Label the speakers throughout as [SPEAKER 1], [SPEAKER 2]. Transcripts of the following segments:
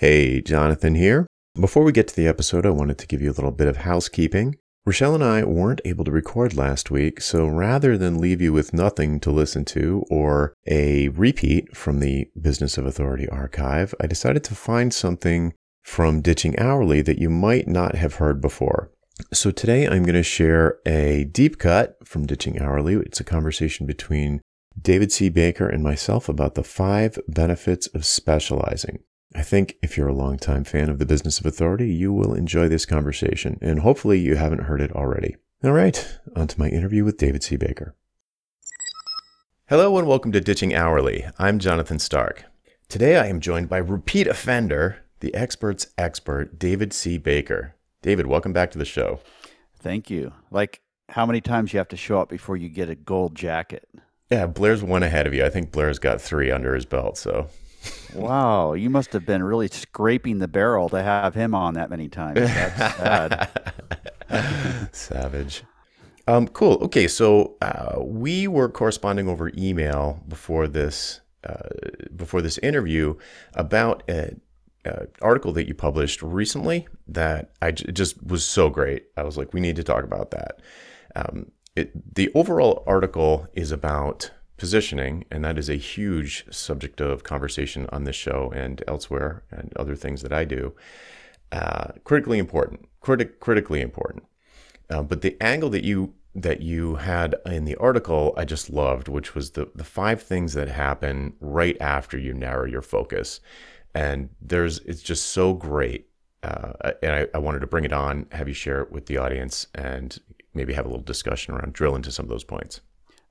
[SPEAKER 1] Hey, Jonathan here. Before we get to the episode, I wanted to give you a little bit of housekeeping. Rochelle and I weren't able to record last week, so rather than leave you with nothing to listen to or a repeat from the Business of Authority archive, I decided to find something from Ditching Hourly that you might not have heard before. So today I'm going to share a deep cut from Ditching Hourly. It's a conversation between David C. Baker and myself about the five benefits of specializing. I think if you're a longtime fan of the Business of Authority, you will enjoy this conversation, and hopefully you haven't heard it already. All right, on to my interview with David C. Baker. Hello and welcome to Ditching Hourly. I'm Jonathan Stark. Today I am joined by repeat offender, the expert's expert, David C. Baker. David, welcome back to the show.
[SPEAKER 2] Thank you. Like how many times you have to show up before you get a gold jacket?
[SPEAKER 1] Yeah, Blair's one ahead of you. I think Blair's got three under his belt, so
[SPEAKER 2] wow, you must have been really scraping the barrel to have him on that many times. That's
[SPEAKER 1] sad. Savage. Um, cool. Okay, so uh, we were corresponding over email before this uh, before this interview about an article that you published recently that I j- just was so great. I was like, we need to talk about that. Um, it, the overall article is about positioning, and that is a huge subject of conversation on this show and elsewhere, and other things that I do. Uh, critically important, criti- critically important. Uh, but the angle that you that you had in the article, I just loved, which was the the five things that happen right after you narrow your focus, and there's it's just so great. Uh, and I, I wanted to bring it on, have you share it with the audience, and maybe have a little discussion around drill into some of those points.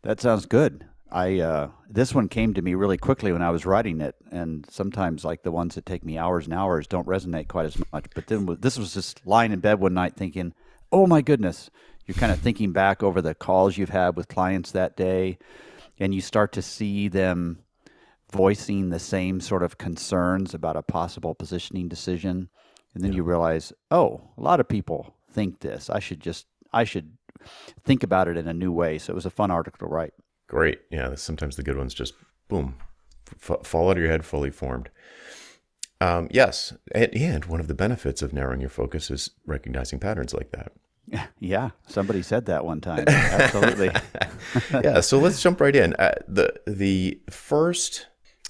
[SPEAKER 2] That sounds good. I uh, this one came to me really quickly when I was writing it, and sometimes like the ones that take me hours and hours don't resonate quite as much. But then this was just lying in bed one night thinking, "Oh my goodness!" You're kind of thinking back over the calls you've had with clients that day, and you start to see them voicing the same sort of concerns about a possible positioning decision, and then yeah. you realize, "Oh, a lot of people think this. I should just I should think about it in a new way." So it was a fun article to write.
[SPEAKER 1] Great. Yeah. Sometimes the good ones just boom, f- fall out of your head fully formed. Um, yes. And, and one of the benefits of narrowing your focus is recognizing patterns like that.
[SPEAKER 2] Yeah, somebody said that one time. Absolutely.
[SPEAKER 1] yeah, so let's jump right in. Uh, the the first,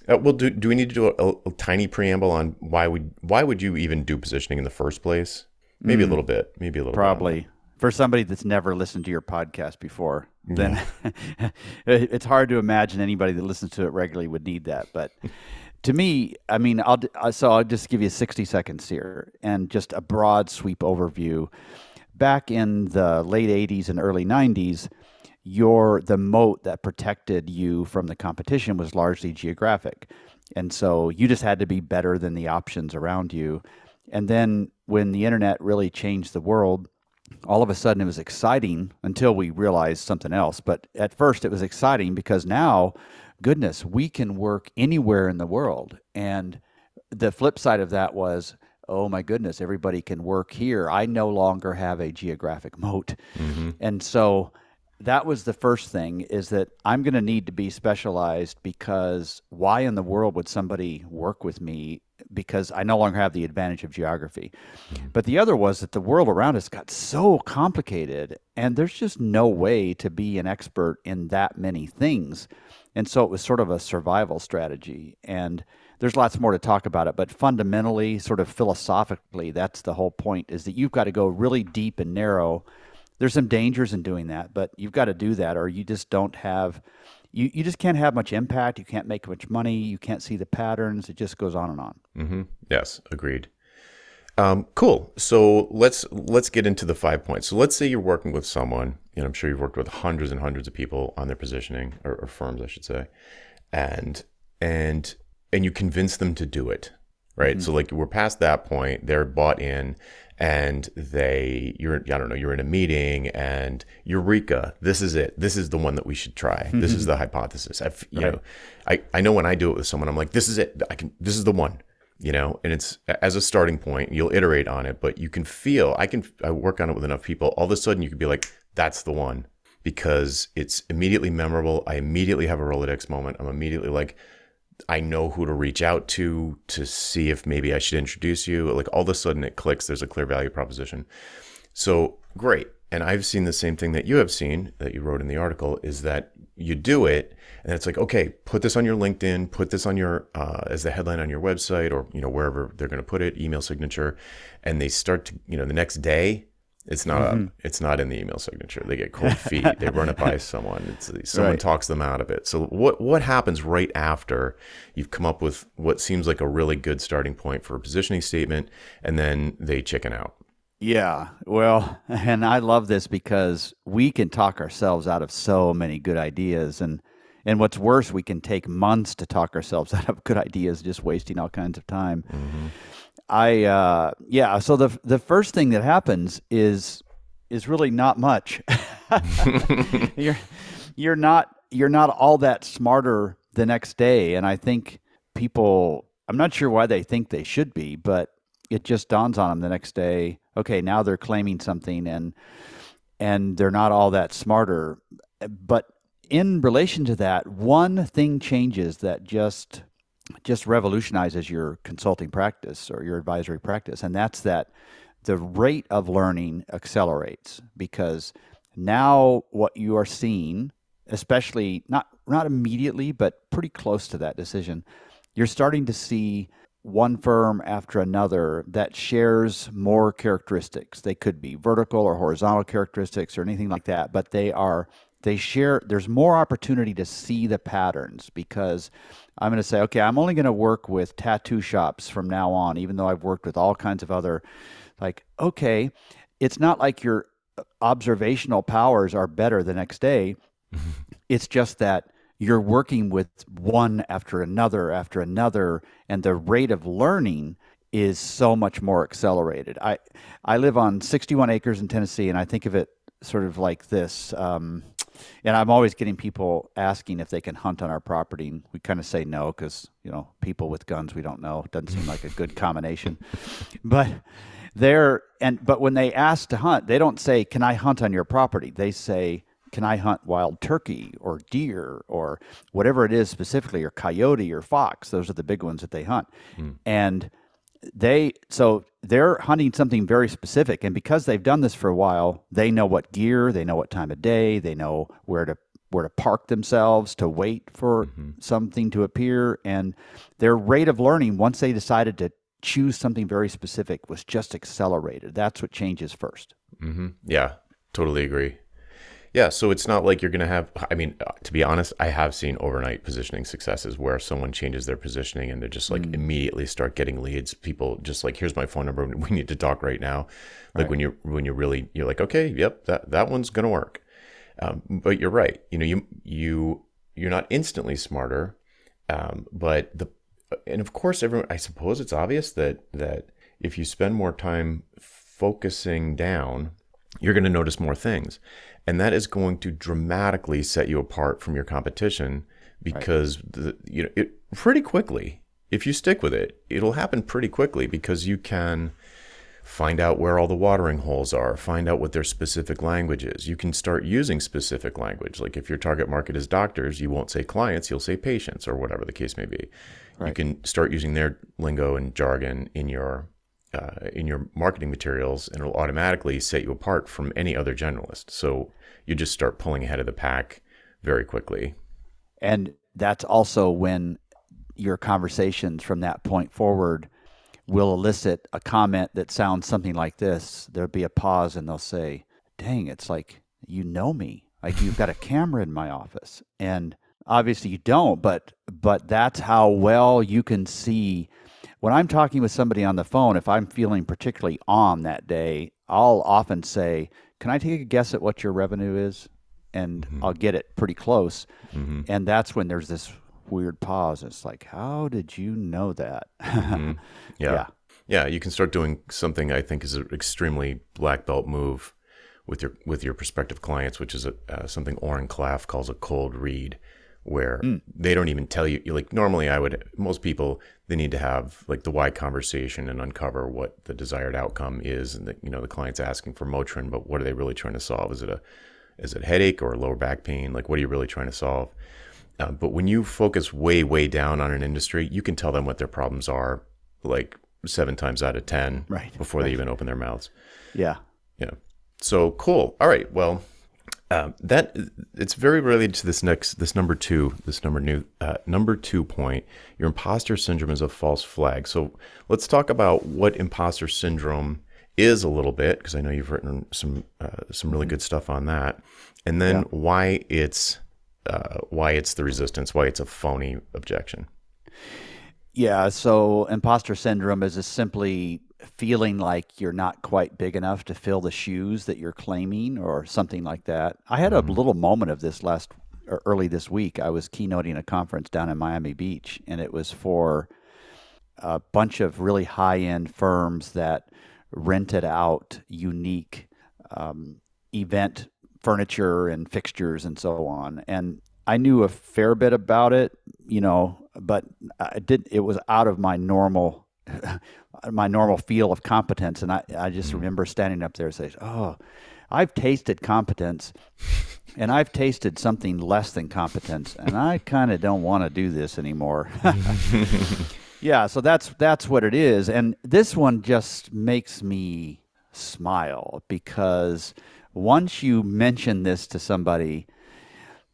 [SPEAKER 1] uh, well, do, do we need to do a, a, tiny preamble on why would why would you even do positioning in the first place? Maybe mm, a little bit. Maybe a little.
[SPEAKER 2] Probably. Bit for somebody that's never listened to your podcast before, then it's hard to imagine anybody that listens to it regularly would need that. But to me, I mean, I'll so I'll just give you 60 seconds here and just a broad sweep overview. Back in the late 80s and early 90s, your the moat that protected you from the competition was largely geographic. And so you just had to be better than the options around you. And then when the internet really changed the world, all of a sudden it was exciting until we realized something else. But at first it was exciting because now, goodness, we can work anywhere in the world. And the flip side of that was, oh my goodness, everybody can work here. I no longer have a geographic moat. Mm-hmm. And so that was the first thing is that I'm going to need to be specialized because why in the world would somebody work with me because I no longer have the advantage of geography. Mm-hmm. But the other was that the world around us got so complicated and there's just no way to be an expert in that many things. And so it was sort of a survival strategy and there's lots more to talk about it, but fundamentally, sort of philosophically, that's the whole point is that you've got to go really deep and narrow there's some dangers in doing that, but you've got to do that, or you just don't have. You, you just can't have much impact. You can't make much money. You can't see the patterns. It just goes on and on.
[SPEAKER 1] Mm-hmm. Yes, agreed. Um, cool. So let's let's get into the five points. So let's say you're working with someone, and I'm sure you've worked with hundreds and hundreds of people on their positioning or, or firms, I should say, and and and you convince them to do it, right? Mm-hmm. So like we're past that point. They're bought in, and they you're I don't know you're in a meeting and eureka this is it. This is the one that we should try. Mm-hmm. this is the hypothesis. I've you right. know I I know when I do it with someone I'm like this is it. I can this is the one you know? And it's as a starting point you'll iterate on it but you can feel I can I work on it with enough people all of a sudden you could be like that's the one because it's immediately memorable. I immediately have a Rolodex moment. I'm immediately like I know who to reach out to to see if maybe I should introduce you. Like all of a sudden it clicks. There's a clear value proposition. So great. And I've seen the same thing that you have seen that you wrote in the article is that you do it and it's like okay put this on your linkedin put this on your uh, as the headline on your website or you know wherever they're going to put it email signature and they start to you know the next day it's not mm-hmm. up. It's not in the email signature. They get cold feet. they run it by someone. It's, someone right. talks them out of it. So what what happens right after you've come up with what seems like a really good starting point for a positioning statement, and then they chicken out?
[SPEAKER 2] Yeah, well, and I love this because we can talk ourselves out of so many good ideas, and and what's worse, we can take months to talk ourselves out of good ideas, just wasting all kinds of time. Mm-hmm. I uh, yeah. So the the first thing that happens is is really not much. you're you're not you're not all that smarter the next day, and I think people. I'm not sure why they think they should be, but it just dawns on them the next day. Okay, now they're claiming something, and and they're not all that smarter. But in relation to that, one thing changes that just just revolutionizes your consulting practice or your advisory practice. And that's that the rate of learning accelerates because now what you are seeing, especially not not immediately, but pretty close to that decision, you're starting to see one firm after another that shares more characteristics. They could be vertical or horizontal characteristics or anything like that, but they are they share there's more opportunity to see the patterns because i'm going to say okay i'm only going to work with tattoo shops from now on even though i've worked with all kinds of other like okay it's not like your observational powers are better the next day. It's just that you're working with one after another after another and the rate of learning is so much more accelerated. I i live on 61 acres in tennessee and i think of it sort of like this um, and I'm always getting people asking if they can hunt on our property. And we kind of say no because you know people with guns we don't know doesn't seem like a good combination. but they're and but when they ask to hunt, they don't say, "Can I hunt on your property?" They say, "Can I hunt wild turkey or deer or whatever it is specifically, or coyote or fox?" Those are the big ones that they hunt, mm. and they so they're hunting something very specific and because they've done this for a while they know what gear they know what time of day they know where to where to park themselves to wait for mm-hmm. something to appear and their rate of learning once they decided to choose something very specific was just accelerated that's what changes 1st
[SPEAKER 1] mm-hmm. yeah totally agree yeah, so it's not like you're going to have. I mean, uh, to be honest, I have seen overnight positioning successes where someone changes their positioning and they just like mm. immediately start getting leads. People just like, here's my phone number. We need to talk right now. Like right. when you're when you're really you're like, okay, yep, that that one's going to work. Um, but you're right. You know, you you you're not instantly smarter, um, but the and of course, everyone. I suppose it's obvious that that if you spend more time focusing down, you're going to notice more things. And that is going to dramatically set you apart from your competition because right. the, you know it pretty quickly if you stick with it it'll happen pretty quickly because you can find out where all the watering holes are find out what their specific language is you can start using specific language like if your target market is doctors you won't say clients you'll say patients or whatever the case may be right. you can start using their lingo and jargon in your uh, in your marketing materials and it'll automatically set you apart from any other generalist. So you just start pulling ahead of the pack very quickly.
[SPEAKER 2] And that's also when your conversations from that point forward will elicit a comment that sounds something like this. There'll be a pause and they'll say, Dang, it's like you know me. Like you've got a camera in my office. And obviously you don't, but but that's how well you can see when I'm talking with somebody on the phone, if I'm feeling particularly on that day, I'll often say, Can I take a guess at what your revenue is? And mm-hmm. I'll get it pretty close. Mm-hmm. And that's when there's this weird pause. It's like, How did you know that?
[SPEAKER 1] mm-hmm. yeah. yeah. Yeah. You can start doing something I think is an extremely black belt move with your with your prospective clients, which is a, uh, something Oren Klaff calls a cold read where mm. they don't even tell you like normally i would most people they need to have like the why conversation and uncover what the desired outcome is and that you know the client's asking for motrin but what are they really trying to solve is it a is it headache or lower back pain like what are you really trying to solve Uh, but when you focus way, way down on an industry, you can tell them what their problems are, like seven times out of ten,
[SPEAKER 2] Right,
[SPEAKER 1] before they even open their mouths.
[SPEAKER 2] Yeah.
[SPEAKER 1] Yeah. So cool. All right. Well, um, that it's very related to this next, this number two, this number new, uh, number two point. Your imposter syndrome is a false flag. So let's talk about what imposter syndrome is a little bit, because I know you've written some uh, some really good stuff on that, and then why it's uh, why it's the resistance, why it's a phony objection.
[SPEAKER 2] Yeah. So imposter syndrome is just simply feeling like you're not quite big enough to fill the shoes that you're claiming or something like that. I had a little moment of this last or early this week. I was keynoting a conference down in Miami Beach and it was for a bunch of really high end firms that rented out unique um, event furniture and fixtures and so on. And I knew a fair bit about it, you know, but I did. It was out of my normal, my normal feel of competence, and I, I just mm. remember standing up there and saying, "Oh, I've tasted competence, and I've tasted something less than competence, and I kind of don't want to do this anymore." yeah, so that's that's what it is, and this one just makes me smile because once you mention this to somebody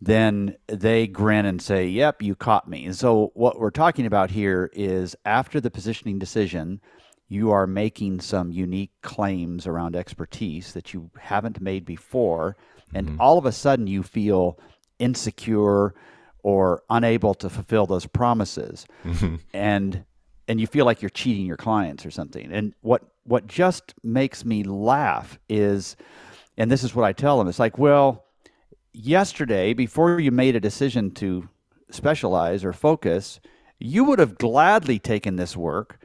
[SPEAKER 2] then they grin and say, Yep, you caught me. And so, what we're talking about here is after the positioning decision, you are making some unique claims around expertise that you haven't made before. And mm-hmm. all of a sudden, you feel insecure or unable to fulfill those promises. Mm-hmm. And and you feel like you're cheating your clients or something. And what what just makes me laugh is and this is what I tell them. It's like, well, yesterday, before you made a decision to specialize or focus, you would have gladly taken this work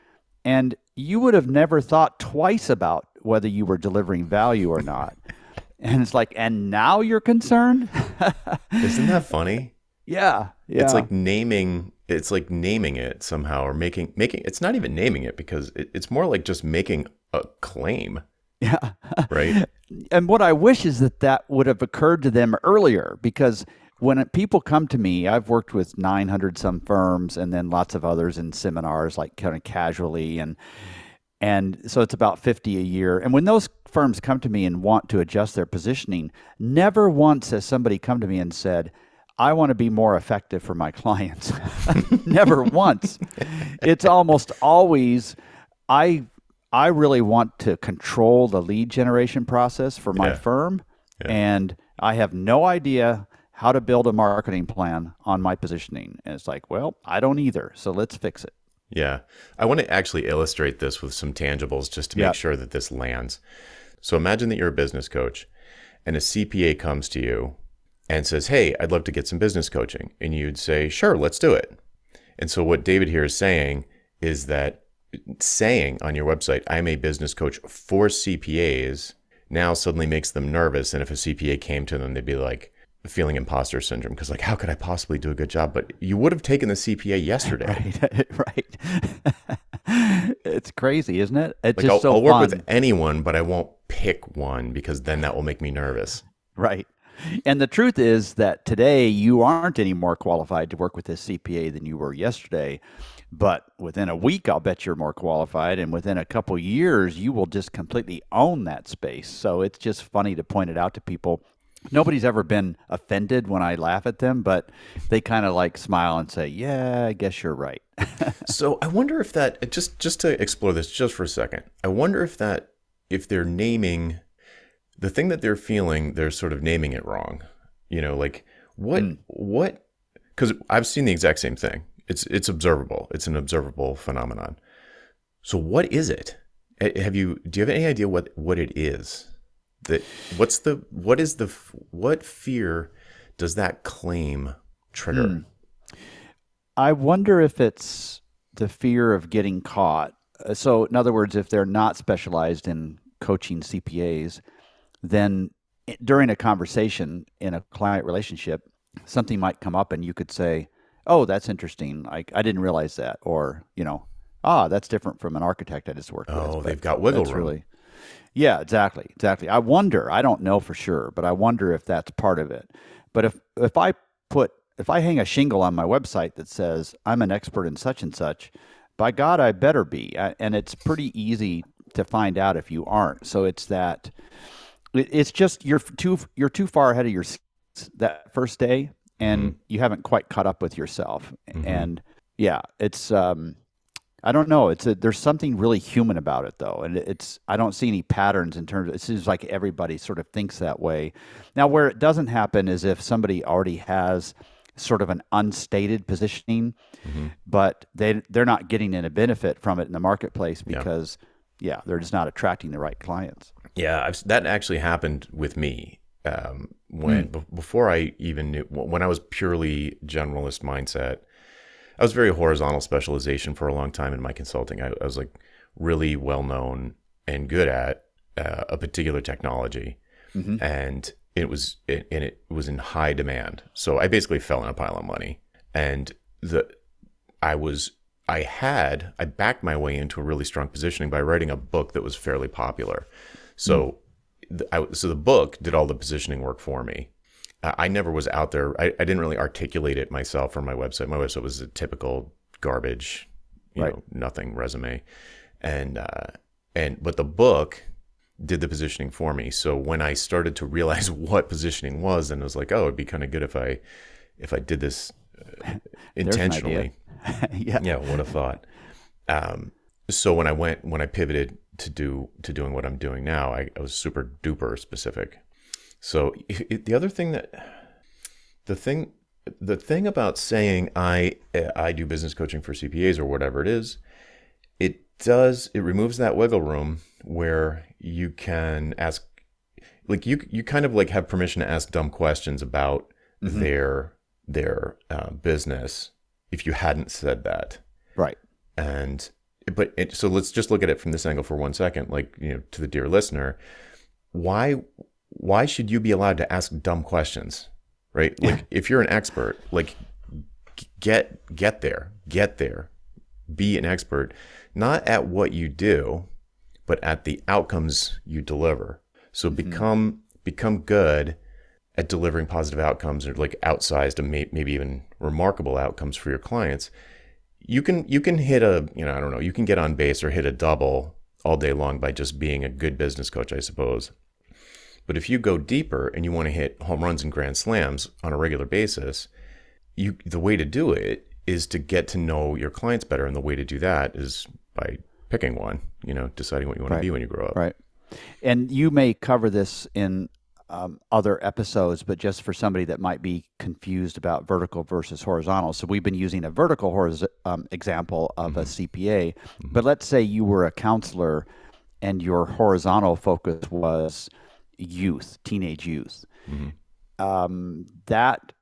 [SPEAKER 2] and you would have never thought twice about whether you were delivering value or not. and it's like, and now you're concerned?
[SPEAKER 1] Isn't that funny?
[SPEAKER 2] yeah. Yeah.
[SPEAKER 1] It's like naming it's like naming it somehow or making making it's not even naming it because it, it's more like just making a claim,
[SPEAKER 2] yeah.
[SPEAKER 1] right?
[SPEAKER 2] and what I wish is that that would have occurred to them earlier because when people come to me, I've worked with 900 some firms and then lots of others in seminars, like kind of casually, and and so it's about 50 a year. And when those firms come to me and want to adjust their positioning, never once has somebody come to me and said, I want to be more effective for my clients. never once. It's almost always, I I really want to control the lead generation process for my
[SPEAKER 1] Yeah.
[SPEAKER 2] firm, and I have no idea how to build a marketing plan on my positioning. And it's like, well, I don't either. So let's fix it.
[SPEAKER 1] Yeah. I want to actually illustrate this with some tangibles just to make
[SPEAKER 2] Yeah.
[SPEAKER 1] sure that this lands. So imagine that you're a business coach and a CPA comes to you and says, Hey, I'd love to get some business coaching. And you'd say, Sure, let's do it. And so what David here is saying is that saying on your website, I'm a business coach for CPAs now suddenly makes them nervous. And if a CPA came to them, they'd be like, feeling imposter syndrome because like how could i possibly do a good job but you would have taken the cpa yesterday
[SPEAKER 2] right. it's crazy, isn't it? It's
[SPEAKER 1] Like
[SPEAKER 2] just
[SPEAKER 1] I'll,
[SPEAKER 2] so
[SPEAKER 1] I'll work
[SPEAKER 2] fun.
[SPEAKER 1] with anyone, but I won't pick one because then that will make me nervous.
[SPEAKER 2] Right. And the truth is that today you aren't any more qualified to work with a CPA than you were yesterday. But within a week, I'll bet you're more qualified. And within a couple years, you will just completely own that space. So it's just funny to point it out to people. Nobody's ever been offended when I laugh at them, but they kind of like smile and say, Yeah, I guess you're right.
[SPEAKER 1] So I wonder if that just just to explore this just for a second. I wonder if that if they're naming the thing that they're feeling, they're sort of naming it wrong. You know, like what hmm. what because I've seen the exact same thing. It's it's observable. It's an observable phenomenon. So what is it? Have you do you have any idea what what it is? That what's the what is the what fear does that claim trigger?
[SPEAKER 2] I wonder if it's the fear of getting caught. Uh, So, in other words, if they're not specialized in coaching CPAs, then during a conversation in a client relationship, something might come up and you could say, Oh, that's interesting. Like I didn't realize that. Or, you know, ah, that's different from an architect I just worked with.
[SPEAKER 1] Oh, they've got wiggle room.
[SPEAKER 2] Really, yeah, exactly, exactly. I wonder. I don't know for sure, but I wonder if that's part of it. But if if I put if I hang a shingle on my website that says I'm an expert in such and such, by God, I better be. And it's pretty easy to find out if you aren't. So it's that it's just you're too you're too far ahead of your that first day, and mm-hmm. you haven't quite caught up with yourself. Mm-hmm. And yeah, it's um, I don't know. It's a, there's something really human about it though, and it's I don't see any patterns in terms. Of, it seems like everybody sort of thinks that way. Now, where it doesn't happen is if somebody already has sort of an unstated positioning, mm-hmm. but they they're not getting any benefit from it in the marketplace because yeah, yeah they're just not attracting the right clients.
[SPEAKER 1] Yeah, I've, that actually happened with me um, when mm. b- before I even knew when I was purely generalist mindset. I was very horizontal specialization for a long time in my consulting. I, I was like really well known and good at uh, a particular technology, mm-hmm. and it was it, and it was in high demand. So I basically fell in a pile of money, and the I was I had I backed my way into a really strong positioning by writing a book that was fairly popular. So, mm. I, so the book did all the positioning work for me. I never was out there. I, I, didn't really articulate it myself on my website. My website was a typical garbage, you right. know, nothing resume, and uh, and but the book did the positioning for me. So when I started to realize what positioning was, then it was like, oh, it'd be kind of good if I if I did this uh, intentionally. yeah, yeah. What a thought. Um, so when I went when I pivoted to do to doing what I'm doing now, I, I was super duper specific. So it, the other thing that the thing the thing about saying I I do business coaching for CPAs or whatever it is, it does it removes that wiggle room where you can ask like you you kind of like have permission to ask dumb questions about mm-hmm. their their uh, business if you hadn't said that
[SPEAKER 2] right
[SPEAKER 1] and but it, so let's just look at it from this angle for one second like you know to the dear listener. Why why should you be allowed to ask dumb questions right? Like if you're an expert like get get there get there. Be an expert not at what you do but at the outcomes you deliver. So mm-hmm. become become good at delivering positive outcomes or like outsized and maybe even remarkable outcomes for your clients you can you can hit a you know I don't know you can get on base or hit a double all day long by just being a good business coach, I suppose. But if you go deeper and you want to hit home runs and grand slams on a regular basis, you the way to do it is to get to know your clients better, and the way to do that is by picking one. You know, deciding what you want right. to be when you grow up.
[SPEAKER 2] Right. And you may cover this in um, other episodes, but just for somebody that might be confused about vertical versus horizontal. So we've been using a vertical horiz- um, example of mm-hmm. a CPA, mm-hmm. but let's say you were a counselor and your horizontal focus was youth, teenage youth. Mm-hmm. Um, that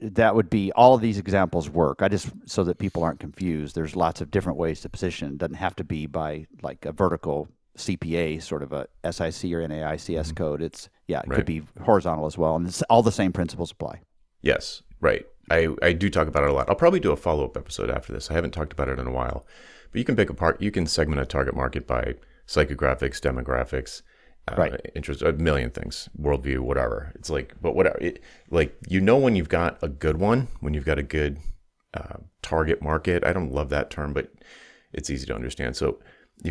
[SPEAKER 2] that would be all of these examples work. I just so that people aren't confused. There's lots of different ways to position. It doesn't have to be by like a vertical CPA, sort of a SIC or NAICS mm-hmm. code. It's yeah, it right. could be horizontal as well, and it's all the same principles apply.
[SPEAKER 1] Yes, right. I I do talk about it a lot. I'll probably do a follow up episode after this. I haven't talked about it in a while, but you can pick apart. You can segment a target market by psychographics, demographics, uh, right. interest, a million things, worldview, whatever. It's like, but whatever. It, like you know when you've got a good one, when you've got a good uh, target market. I don't love that term, but it's easy to understand. So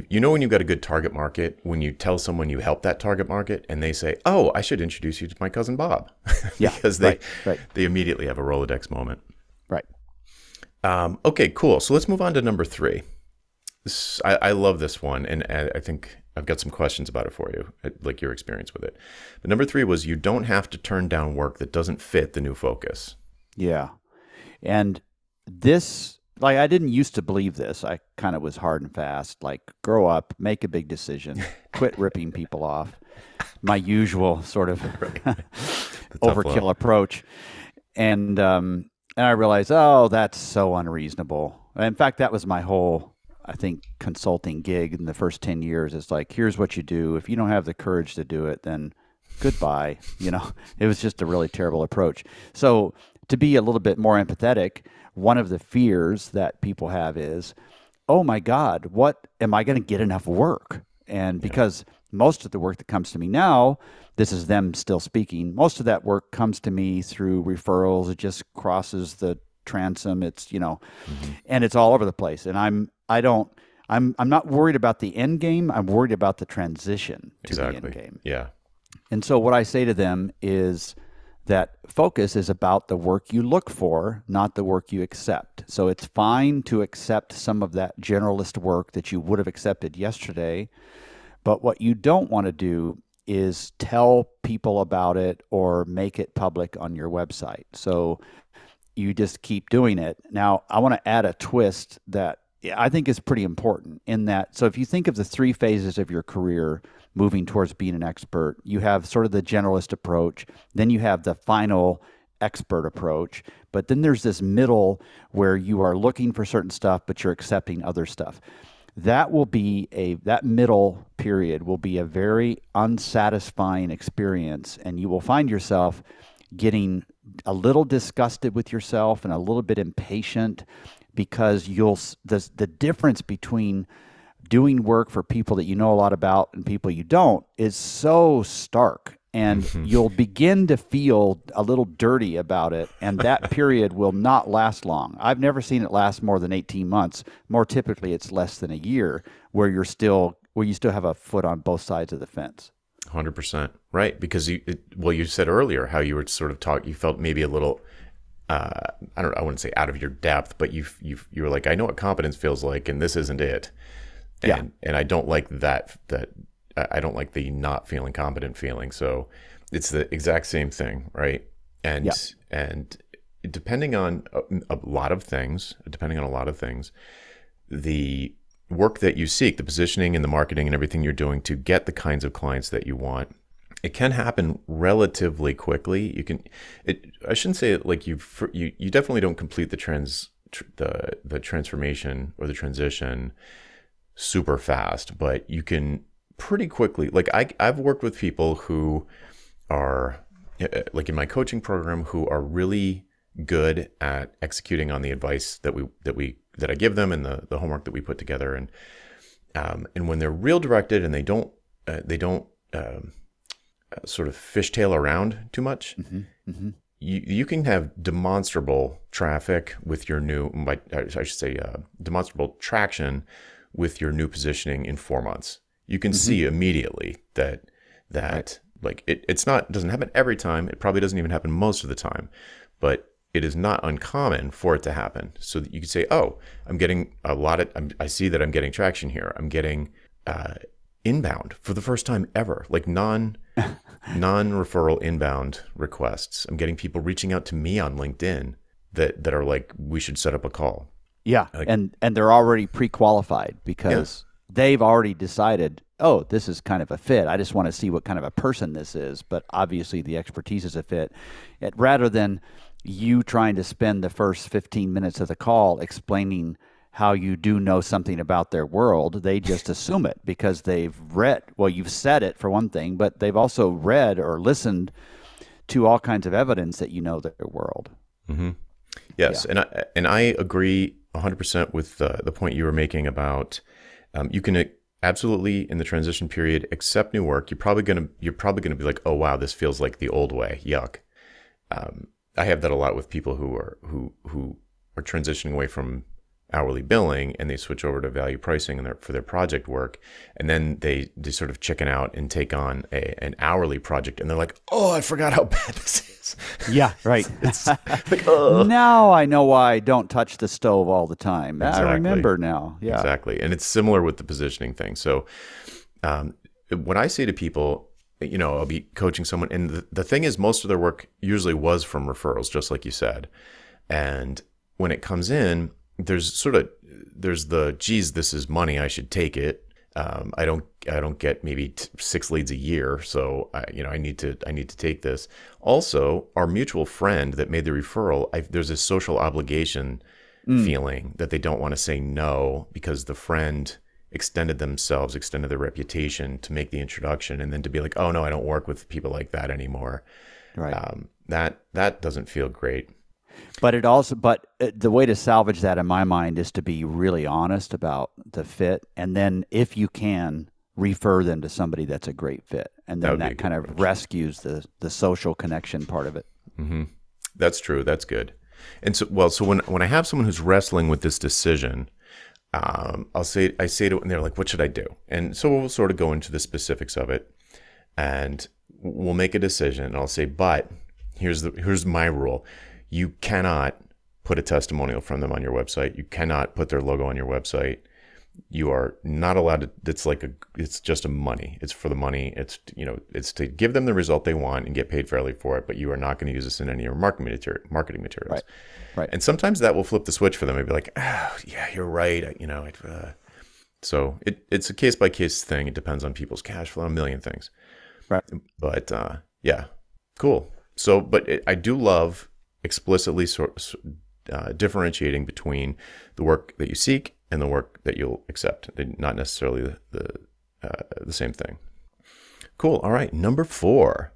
[SPEAKER 1] you know when you've got a good target market when you tell someone you help that target market and they say oh i should introduce you to my cousin bob.
[SPEAKER 2] Yeah,
[SPEAKER 1] because they
[SPEAKER 2] right, right.
[SPEAKER 1] they immediately have a rolodex moment.
[SPEAKER 2] Right.
[SPEAKER 1] Um, okay cool. So let's move on to number three. This, I, I, love this one and i think i've got some questions about it for you like your experience with it. But number three was you don't have to turn down work that doesn't fit the new focus.
[SPEAKER 2] Yeah. And this like I didn't used to believe this. I kind of was hard and fast. Like grow up, make a big decision, quit ripping people off. My usual sort of overkill love. approach. And um, and I realized, oh, that's so unreasonable. In fact, that was my whole, I think, consulting gig in the first ten years. Is like, here's what you do. If you don't have the courage to do it, then goodbye. You know, it was just a really terrible approach. So to be a little bit more empathetic one of the fears that people have is, oh my God, what am I going to get enough work? And because most of the work that comes to me now, this is them still speaking. Most of that work comes to me through referrals. It just crosses the transom. It's you know, mm-hmm. and it's all over the place. And I'm I don't I'm I'm not worried about the end game. I'm worried about the transition to exactly. the end game.
[SPEAKER 1] Yeah.
[SPEAKER 2] And so what I say to them is that focus is about the work you look for, not the work you accept. So it's fine to accept some of that generalist work that you would have accepted yesterday, but what you don't want to do is tell people about it or make it public on your website. So you just keep doing it. Now, I want to add a twist that I think is pretty important in that. So if you think of the three phases of your career, moving towards being an expert. You have sort of the generalist approach, then you have the final expert approach, but then there's this middle where you are looking for certain stuff, but you're accepting other stuff. That will be a that middle period will be a very unsatisfying experience, and you will find yourself getting a little disgusted with yourself and a little bit impatient because you'll the the difference between doing work for people that you know a lot about and people you don't is so stark. And mm-hmm. you'll begin to feel a little dirty about it and that period will not last long. I've never seen it last more than 18 months. More typically it's less than a year where you're still where you still have a foot on both sides of the fence.
[SPEAKER 1] 100% right because you it, well you said earlier how you were sort of talk you felt maybe a little uh, I don't I wouldn't say out of your depth, but you you you were like I know what competence feels like, and this isn't it and, yeah. and I don't like that that I don't like the not feeling competent feeling. So it's the exact same thing, right? And yeah. and depending on a, a, lot of things, depending on a lot of things, the work that you seek, the positioning and the marketing and everything you're doing to get the kinds of clients that you want, it can happen relatively quickly. You can, it. I shouldn't say it like you. You you definitely don't complete the trans the the transformation or the transition super fast, but you can pretty quickly. Like I, I've worked with people who are uh, uh, like in my coaching program who are really good at executing on the advice that we that we that I give them and the the homework that we put together and um, and when they're real directed and they don't uh, they don't um, uh, sort of fishtail around too much. Mm-hmm, mm-hmm. You, you can have demonstrable traffic with your new, I should say, uh, demonstrable traction with your new positioning in four months. You can mm-hmm. see immediately that that right. like it, it's not doesn't happen every time. It probably doesn't even happen most of the time, but it is not uncommon for it to happen. So that you can say, "Oh, I'm getting a lot of. I'm, i see that I'm getting traction here. I'm getting uh, inbound for the first time ever, like non non referral inbound requests. I'm getting people reaching out to me on LinkedIn that that are like, we should set up a call.
[SPEAKER 2] Yeah, like, and and they're already pre-qualified because yeah. they've already decided, oh, this is kind of a fit. I just want to see what kind of a person this is. But obviously, the expertise is a fit. It, rather than you trying to spend the first 15 minutes of the call explaining how you do know something about their world, they just assume it because they've read. Well, you've said it for one thing, but they've also read or listened to all kinds of evidence that you know their world.
[SPEAKER 1] Mm-hmm. Yes, yeah. and I and I agree 100% with uh, the point you were making about um, you can absolutely in the transition period accept new work. You're probably gonna you're probably gonna be like, oh wow, this feels like the old way. Yuck. Um, I have that a lot with people who are who who are transitioning away from hourly billing and they switch over to value pricing their, for their project work. And then they, they sort of chicken out and take on a, an hourly project and they're like oh i forgot how bad this is.
[SPEAKER 2] Yeah right. It's, it's like, oh. now i know why i don't touch the stove all the time. Exactly. i remember now. Yeah.
[SPEAKER 1] Exactly. And it's similar with the positioning thing. So um, when i say to people you know i'll be coaching someone and the, the thing is most of their work usually was from referrals just like you said. And when it comes in there's sort of there's the geez, this is money, I should take it. Um, I don't I don't get maybe t- six leads a year, so I, you know I need to I need to take this. Also, our mutual friend that made the referral, I, there's a social obligation mm. feeling that they don't want to say no because the friend extended themselves, extended their reputation to make the introduction, and then to be like, oh no, I don't work with people like that anymore. Right. Um, that that doesn't feel great.
[SPEAKER 2] But it also, but uh, the way to salvage that in my mind is to be really honest about the fit, and then if you can, refer them to somebody that's a great fit, and then
[SPEAKER 1] would be a
[SPEAKER 2] that
[SPEAKER 1] good
[SPEAKER 2] kind of rescues the the social connection part of it.
[SPEAKER 1] That's true. That's good. And so, well, so when when I have someone who's wrestling with this decision, um, I'll say I say to and they're like, "What should I do?" And so we'll sort of go into the specifics of it, and we'll make a decision. And I'll say, "But here's the here's my rule: you cannot put a testimonial from them on your website. You cannot put their logo on your website. You are not allowed to. It's like a. It's just a money. It's for the money. It's you know. It's to give them the result they want and get paid fairly for it. But you are not going to use this in any of your marketing material, marketing materials.
[SPEAKER 2] Right. Right.
[SPEAKER 1] And sometimes that will flip the switch for them and be like, oh, yeah, you're right. You know, it, uh, so it, it's a case by case thing. It depends on people's cash flow, a million things.
[SPEAKER 2] Right.
[SPEAKER 1] But uh, yeah, cool. So, but it, I do love explicitly sort uh, differentiating between the work that you seek and the work that you'll accept. They're not necessarily the the, uh, the same thing. Cool. All right. Number four.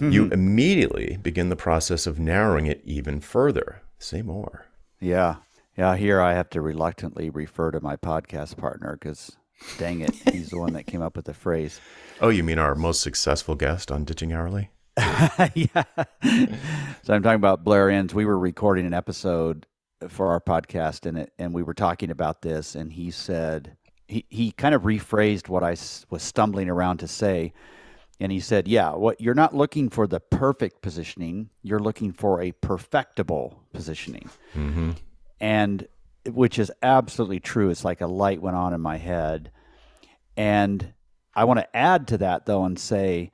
[SPEAKER 1] You immediately begin the process of narrowing it even further. Say more.
[SPEAKER 2] Yeah. Yeah. Here I have to reluctantly refer to my podcast partner because, dang it, he's the one that came up with the phrase.
[SPEAKER 1] Oh, you mean our most successful guest on Ditching Hourly?
[SPEAKER 2] yeah. So I'm talking about Blair Enns. We were recording an episode for our podcast, and it, and we were talking about this, and he said he he kind of rephrased what I s- was stumbling around to say, and he said, "Yeah, what you're not looking for the perfect positioning, you're looking for a perfectible positioning." Mm-hmm. and which is absolutely true. It's like a light went on in my head. And I want to add to that though and say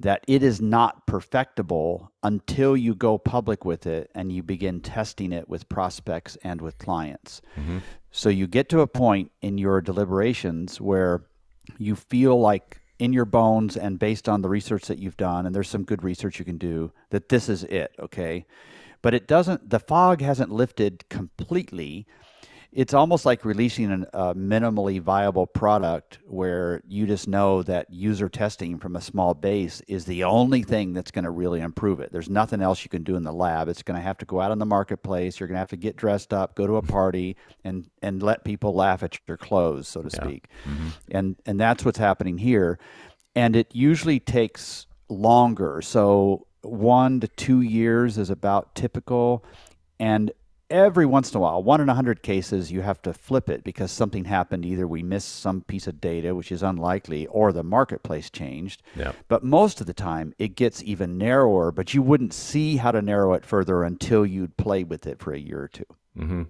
[SPEAKER 2] that it is not perfectible until you go public with it and you begin testing it with prospects and with clients. Mm-hmm. So you get to a point in your deliberations where you feel like in your bones and based on the research that you've done, and there's some good research you can do, that this is it, okay? But it doesn't, the fog hasn't lifted completely. It's almost like releasing an, a minimally viable product where you just know that user testing from a small base is the only thing that's going to really improve it. There's nothing else you can do in the lab. It's going to have to go out in the marketplace. You're going to have to get dressed up, go to a party, and and let people laugh at your clothes, so to speak. Mm-hmm. And and that's what's happening here. And it usually takes longer. So one to two years is about typical. And every once in a while, one in a hundred cases, you have to flip it because something happened. Either we missed some piece of data, which is unlikely, or the marketplace changed.
[SPEAKER 1] Yeah.
[SPEAKER 2] But most of the time, it gets even narrower, but you wouldn't see how to narrow it further until you'd play with it for a year or two. Mm-hmm.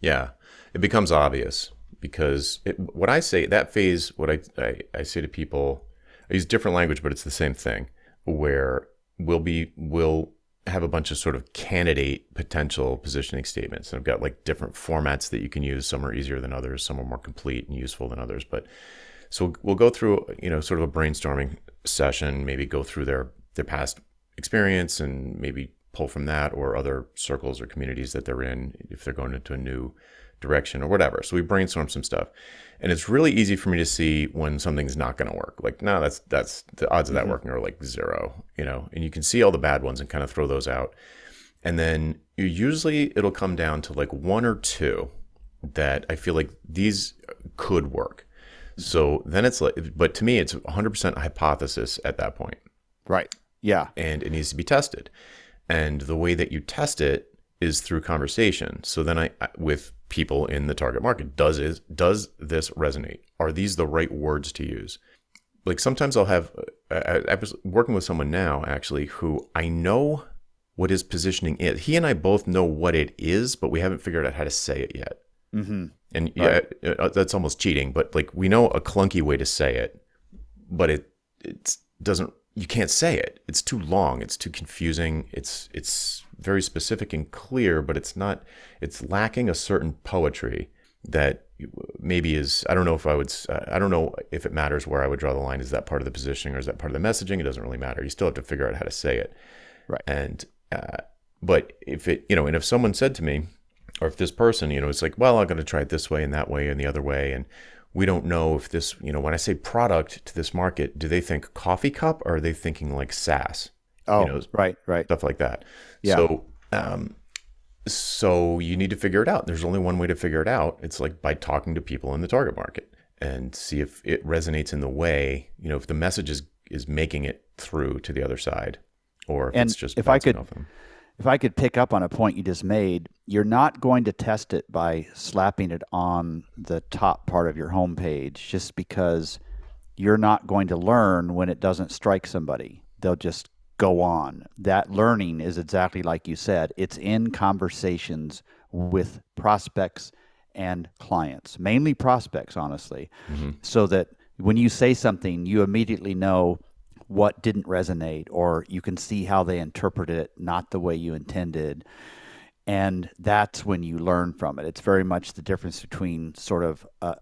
[SPEAKER 1] Yeah, it becomes obvious because it, what I say that phase, what I, I I say to people, I use different language, but it's the same thing. Where we'll be we'll have a bunch of sort of candidate potential positioning statements, and I've got like different formats that you can use. Some are easier than others, some are more complete and useful than others. But so we'll go through you know sort of a brainstorming session, maybe go through their their past experience and maybe pull from that or other circles or communities that they're in if they're going into a new direction or whatever. So we brainstorm some stuff. And it's really easy for me to see when something's not going to work. Like, no, that's that's the odds of that mm-hmm. working are like zero, you know. And you can see all the bad ones and kind of throw those out. And then you usually it'll come down to like one or two that I feel like these could work. So then it's like, but to me, it's 100% hypothesis at that point
[SPEAKER 2] Right. Yeah.
[SPEAKER 1] and it needs to be tested. And the way that you test it is through conversation. So then I I- with people in the target market, does is does this resonate? Are these the right words to use? Like sometimes I'll have I, I- I was working with someone now actually who I know what his positioning is. He and I both know what it is, but we haven't figured out how to say it yet.
[SPEAKER 2] Mm-hmm.
[SPEAKER 1] And yeah, uh, that's almost cheating, but like we know a clunky way to say it, but it it doesn't you can't say it. It's too long, it's too confusing. It's it's very specific and clear, but it's not it's lacking a certain poetry that maybe is I don't know if I would I don't know if it matters where I would draw the line is that part of the positioning or is that part of the messaging? It doesn't really matter. You still have to figure out how to say it.
[SPEAKER 2] Right.
[SPEAKER 1] And uh, but if it you know, and if someone said to me, or if this person, you know, it's like, well, I'm going to try it this way and that way and the other way, and we don't know if this, you know, when I say product to this market, do they think coffee cup or are they thinking like SaaS,
[SPEAKER 2] Oh,
[SPEAKER 1] know,
[SPEAKER 2] right. Right.
[SPEAKER 1] stuff like that?
[SPEAKER 2] Yeah.
[SPEAKER 1] So, um, so you need to figure it out. There's only one way to figure it out. It's like by talking to people in the target market. and see if it resonates in the way you know if the message is is making it through to the other side, or if
[SPEAKER 2] And
[SPEAKER 1] it's just
[SPEAKER 2] if I could-. If I could pick up on a point you just made, you're not going to test it by slapping it on the top part of your homepage just because you're not going to learn when it doesn't strike somebody. They'll just go on. That learning is exactly like you said. It's in conversations with prospects and clients, mainly prospects, honestly, mm-hmm. so that when you say something, you immediately know what didn't resonate, or you can see how they interpreted it not the way you intended. And that's when you learn from it. It's very much the difference between sort of a,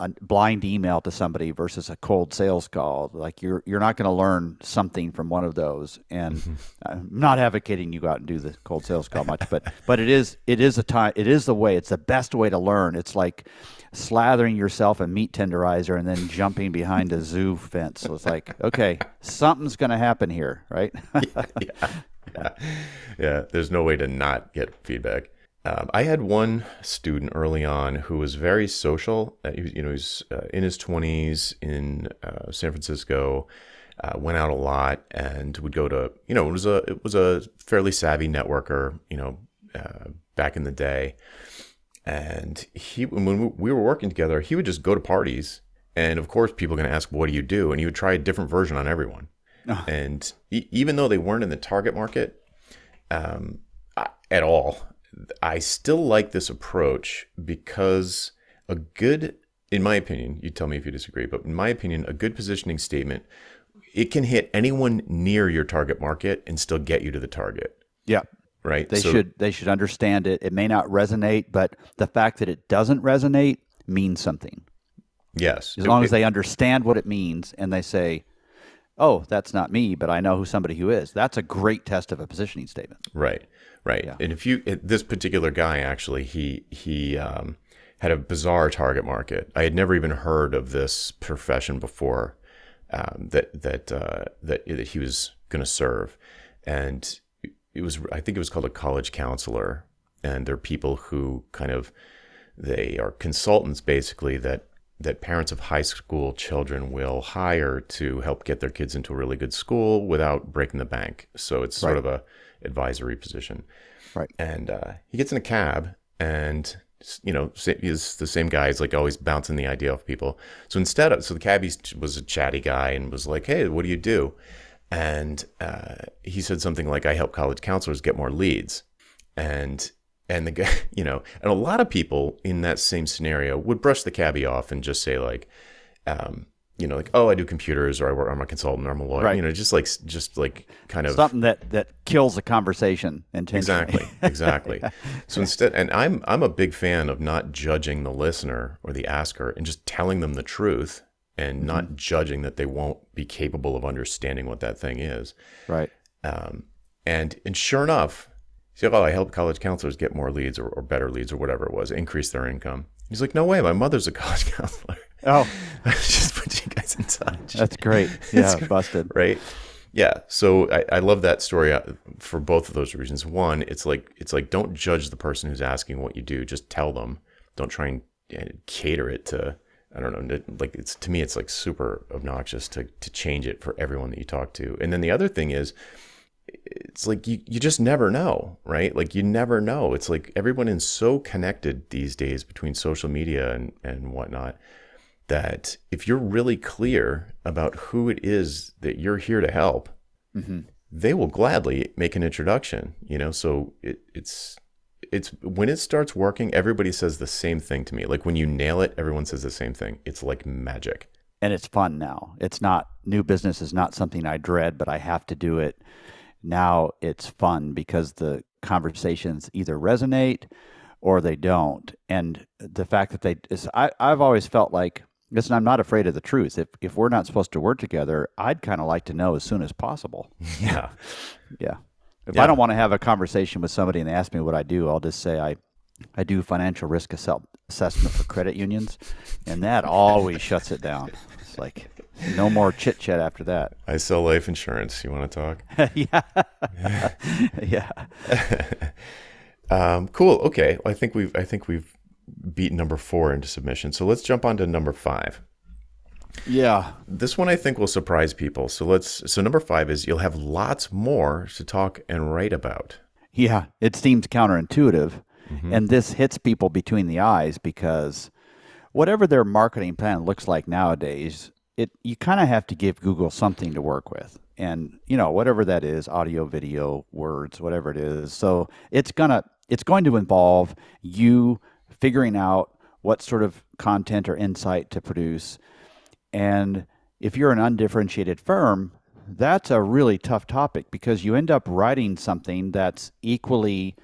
[SPEAKER 2] a, blind email to somebody versus a cold sales call. Like you're you're not going to learn something from one of those. And mm-hmm. I'm not advocating you go out and do the cold sales call much, but but it is it is a time it is the way. It's the best way to learn. It's like slathering yourself in meat tenderizer and then jumping behind a zoo fence. So it's like, okay, something's going to happen here, right?
[SPEAKER 1] yeah, yeah, yeah. There's no way to not get feedback. Um, I had one student early on who was very social. Uh, he, was- you know, he's uh, in his 20s in uh, San Francisco. Uh, went out a lot and would go to you know it was a it was a fairly savvy networker you know uh, back in the day and he when we were working together he would just go to parties and of course people are going to ask what do you do and he would try a different version on everyone and e- even though they weren't in the target market um, at all i still like this approach because a good in my opinion you tell me if you disagree but in my opinion a good positioning statement it can hit anyone near your target market and still get you to the target
[SPEAKER 2] yeah.
[SPEAKER 1] right
[SPEAKER 2] They
[SPEAKER 1] So-
[SPEAKER 2] should they should understand it. It may not resonate, but the fact that it doesn't resonate means something.
[SPEAKER 1] yes
[SPEAKER 2] As long as they understand what it means and they say, "Oh, that's not me, but I know who somebody who is." That's a great test of a positioning statement.
[SPEAKER 1] Right, right.
[SPEAKER 2] Yeah.
[SPEAKER 1] And if you it- this particular guy actually, he he um, had a bizarre target market. I had never even heard of this profession before um, that that uh, that that he was going to serve, and it was I think it was called a college counselor, and they're people who kind of they are consultants basically that that parents of high school children will hire to help get their kids into a really good school without breaking the bank. So it's sort of a advisory position.
[SPEAKER 2] Right.
[SPEAKER 1] And uh, he gets in a cab and you know he's the same guy. He's like always bouncing the idea off people. So instead of so the cabbie was a chatty guy and was like, "Hey, what do you do?" And uh, he said something like, "I help college counselors get more leads." And and the guy, you know, and a lot of people in that same scenario would brush the cabbie off and just say like, um, you know, like, "Oh, I do computers," or I work, "I'm a consultant," or "I'm a lawyer."
[SPEAKER 2] Right.
[SPEAKER 1] You know, just like just like kind of
[SPEAKER 2] Something that that kills a conversation intentionally.
[SPEAKER 1] Exactly, exactly. So instead, and I'm I'm a big fan of not judging the listener or the asker and just telling them the truth and
[SPEAKER 2] Mm-hmm.
[SPEAKER 1] not judging that they won't be capable of understanding what that thing is.
[SPEAKER 2] right.
[SPEAKER 1] Um, and and sure enough, said, "Oh, I help college counselors get more leads or, or better leads or whatever it was, increase their income." He's like, "No way, my mother's a college counselor."
[SPEAKER 2] Oh,
[SPEAKER 1] just put you guys in touch
[SPEAKER 2] that's great. Yeah, busted.
[SPEAKER 1] right? Yeah so I, I love that story uh, for both of those reasons. One it's like it's like don't judge the person who's asking what you do just tell them. Don't try and uh, cater it to i don't know like it's to me it's like super obnoxious to to change it for everyone that you talk to. And then the other thing is it's like you, you just never know right? Like you never know. It's like everyone is so connected these days between social media and and whatnot that if you're really clear about who it is that you're here to help, mm-hmm. they will gladly make an introduction. You know, so it, it's it's when it starts working, everybody says the same thing to me. Like when you nail it, everyone says the same thing. It's like magic.
[SPEAKER 2] and it's fun now. It's not new business is not something I dread, but I have to do it. Now it's fun because the conversations either resonate or they don't. And the fact that they is I, I've always felt like listen, I'm not afraid of the truth. If if we're not supposed to work together, I'd kind of like to know as soon as possible.
[SPEAKER 1] Yeah.
[SPEAKER 2] Yeah. If
[SPEAKER 1] Yeah.
[SPEAKER 2] I don't want to have a conversation with somebody and they ask me what I do, I'll just say I I do financial risk assessment for credit unions, and that always shuts it down. It's like no more chit chat after that.
[SPEAKER 1] I sell life insurance. You want to talk?
[SPEAKER 2] yeah, yeah,
[SPEAKER 1] Um, cool. Okay. Well, I think we've I think we've beat number four into submission. So let's jump on to number five.
[SPEAKER 2] Yeah.
[SPEAKER 1] This one I think will surprise people. So let's so number five is you'll have lots more to talk and write about.
[SPEAKER 2] Yeah. It seems counterintuitive. Mm-hmm. And this hits people between the eyes because whatever their marketing plan looks like nowadays, it you kind of have to give Google something to work with. And you know, whatever that is, audio, video, words, whatever it is. So it's gonna it's going to involve you figuring out what sort of content or insight to produce. And if you're an undifferentiated firm, that's a really tough topic because you end up writing something that's equally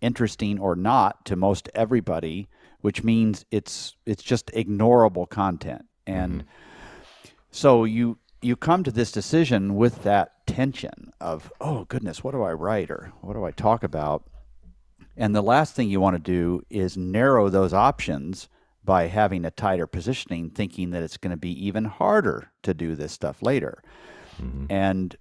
[SPEAKER 2] interesting or not to most everybody, which means it's it's just ignorable content. And mm-hmm. so you you come to this decision with that tension of, oh goodness, what do I write or what do I talk about? And the last thing you want to do is narrow those options by having a tighter positioning, thinking that it's going to be even harder to do this stuff later. Mm-hmm. And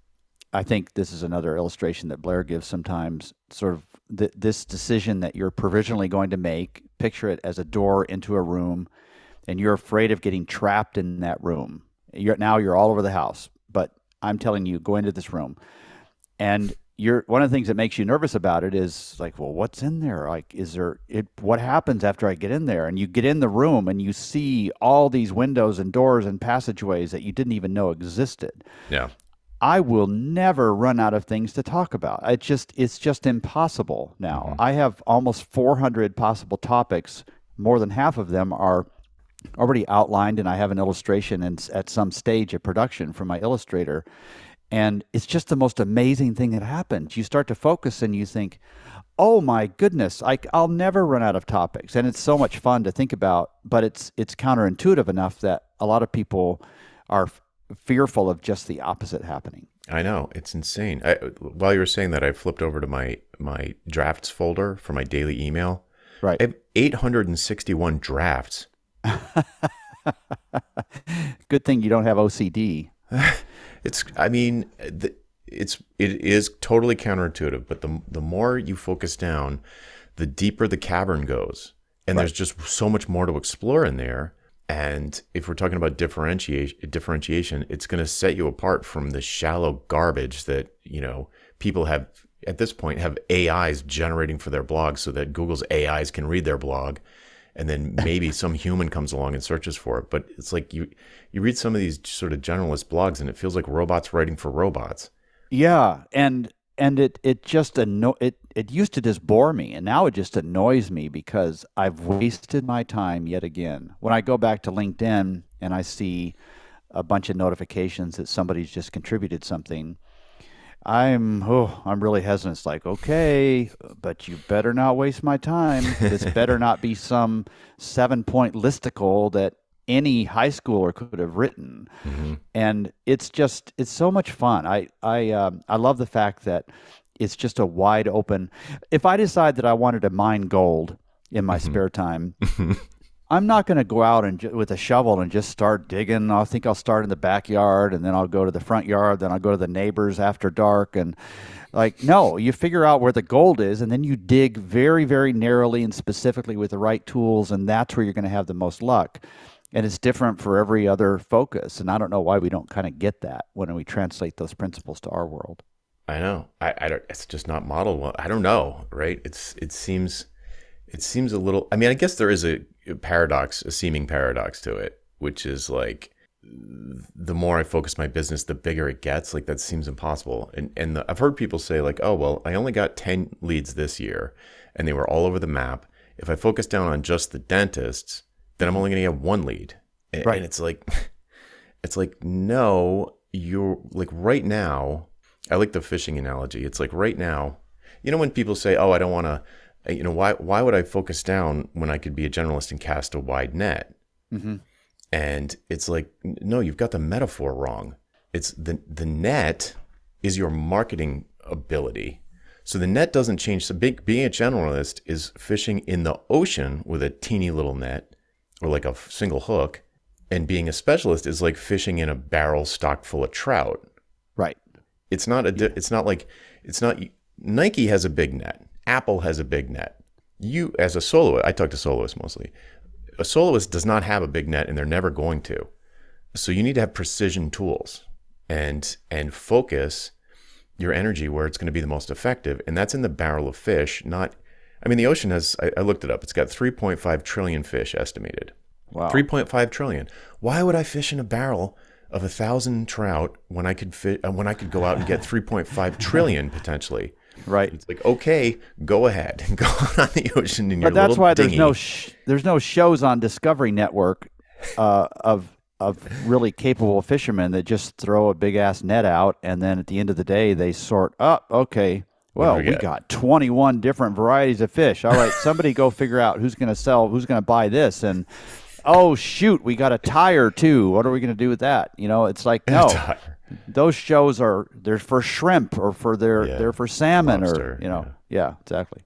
[SPEAKER 2] I think this is another illustration that Blair gives sometimes sort of th- this decision that you're provisionally going to make. Picture it as a door into a room, and you're afraid of getting trapped in that room. You're, now you're all over the house, but I'm telling you, go into this room. And you're one of the things that makes you nervous about it is like, well, what's in there? Like, is there it? What happens after I get in there? And you get in the room and you see all these windows and doors and passageways that you didn't even know existed.
[SPEAKER 1] Yeah.
[SPEAKER 2] I will never run out of things to talk about. It just it's just impossible now. Mm-hmm. I have almost 400 possible topics. More than half of them are already outlined, and I have an illustration and at some stage of production from my illustrator and it's just the most amazing thing that happens. You start to focus and you think, oh my goodness, I, will never run out of topics. And it's so much fun to think about, but it's, it's counterintuitive enough that a lot of people are f- fearful of just the opposite happening.
[SPEAKER 1] I know it's insane. I, while you were saying that, I flipped over to my my drafts folder for my daily email.
[SPEAKER 2] Right,
[SPEAKER 1] I have 861 drafts.
[SPEAKER 2] Good thing you don't have OCD.
[SPEAKER 1] It's, I mean, it's it is totally counterintuitive, but the the more you focus down, the deeper the cavern goes, and right. there's just so much more to explore in there. And if we're talking about differentiation, differentiation, it's going to set you apart from the shallow garbage that you know people have at this point have AIs generating for their blogs, so that Google's AIs can read their blog and then maybe some human comes along and searches for it. But it's like you you read some of these sort of generalist blogs, and it feels like robots writing for robots.
[SPEAKER 2] Yeah, and and it it just anno- it it used to just bore me, and now it just annoys me because I've wasted my time yet again. When I go back to LinkedIn and I see a bunch of notifications that somebody's just contributed something I'm oh, I'm really hesitant. It's like, okay, but you better not waste my time. This better not be some seven point listicle that any high schooler could have written. Mm-hmm. And it's just it's so much fun. I I um, I love the fact that it's just a wide open. If I decide that I wanted to mine gold in my mm-hmm. spare time, I'm not going to go out and ju- with a shovel and just start digging. I think I'll start in the backyard and then I'll go to the front yard. Then I'll go to the neighbors after dark. And like, no, you figure out where the gold is and then you dig very, very narrowly and specifically with the right tools. And that's where you're going to have the most luck. And it's different for every other focus. And I don't know why we don't kind of get that when we translate those principles to our world.
[SPEAKER 1] I know. I, I don't, it's just not modeled well. I don't know, right? It's, it seems, it seems a little, I mean, I guess there is a, paradox, a seeming paradox to it, which is like the more I focus my business, the bigger it gets. Like that seems impossible. And and the, I've heard people say like, oh well, I only got ten leads this year, and they were all over the map. If I focus down on just the dentists, then I'm only going to get one lead. And, right. and it's like, it's like no, you're like right now. I like the fishing analogy. It's like right now, you know when people say, oh, I don't want to you know why why would I focus down when I could be a generalist and cast a wide net? Mm-hmm. And it's like no, you've got the metaphor wrong. It's the the net is your marketing ability. So the net doesn't change. So big, being a generalist is fishing in the ocean with a teeny little net or like a single hook, and being a specialist is like fishing in a barrel stocked full of trout.
[SPEAKER 2] Right.
[SPEAKER 1] It's not a. It's not like it's not. Nike has a big net Apple has a big net. you as a soloist, I talk to soloists mostly. A soloist does not have a big net, and they're never going to. So you need to have precision tools and and focus your energy where it's going to be the most effective, and that's in the barrel of fish. Not, I mean, the ocean has. I, I looked it up. It's got 3.5 trillion fish estimated.
[SPEAKER 2] Wow.
[SPEAKER 1] 3.5 trillion. Why would I fish in a barrel of a thousand trout when I could fit when I could go out and get 3.5 trillion potentially?
[SPEAKER 2] Right.
[SPEAKER 1] It's like okay, go ahead, go on the ocean in your
[SPEAKER 2] But that's why
[SPEAKER 1] dinghy.
[SPEAKER 2] there's no sh- there's no shows on Discovery Network uh, of of really capable fishermen that just throw a big ass net out and then at the end of the day they sort up. Okay, well
[SPEAKER 1] we
[SPEAKER 2] we got 21 different varieties of fish. All right, somebody go figure out who's going to sell, who's going to buy this, and oh shoot, we got a tire too. What are we going to do with that? You know, it's like no. Those shows are they're for shrimp or for their
[SPEAKER 1] Yeah.
[SPEAKER 2] they're for salmon
[SPEAKER 1] Lobster,
[SPEAKER 2] or you know yeah exactly.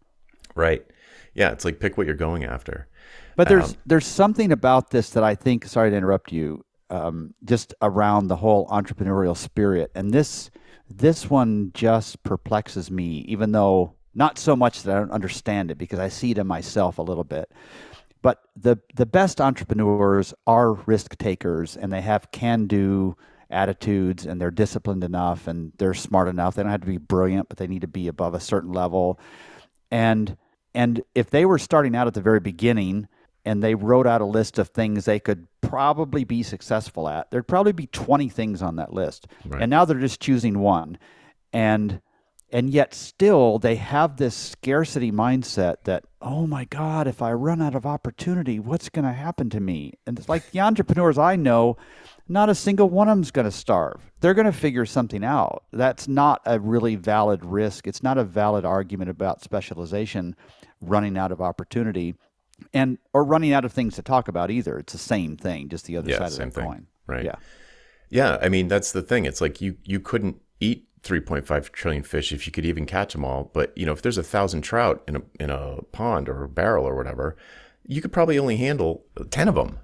[SPEAKER 1] Right. Yeah, it's like pick what you're going after.
[SPEAKER 2] But there's
[SPEAKER 1] Um,
[SPEAKER 2] there's something about this that I think. Sorry to interrupt you. Um, just around the whole entrepreneurial spirit, and this this one just perplexes me. Even though not so much that I don't understand it because I see it in myself a little bit. But the the best entrepreneurs are risk takers, and they have can do attitudes, and they're disciplined enough, and they're smart enough. They don't have to be brilliant, but they need to be above a certain level and and if they were starting out at the very beginning and they wrote out a list of things they could probably be successful at there'd probably be 20 things on that list
[SPEAKER 1] Right.
[SPEAKER 2] and now they're just choosing one and and yet still they have this scarcity mindset that oh my god if i run out of opportunity what's going to happen to me? And it's like the entrepreneurs i know not a single one of them's going to starve. They're going to figure something out. That's not a really valid risk. It's not a valid argument about specialization running out of opportunity and or running out of things to talk about either. It's the same thing just the other
[SPEAKER 1] Yeah,
[SPEAKER 2] side of the
[SPEAKER 1] thing.
[SPEAKER 2] coin.
[SPEAKER 1] Right.
[SPEAKER 2] yeah.
[SPEAKER 1] Yeah, I mean that's the thing. It's like you you couldn't eat 3.5 trillion fish if you could even catch them all. But you know, if there's a thousand trout in a in a pond or a barrel or whatever, you could probably only handle ten of them.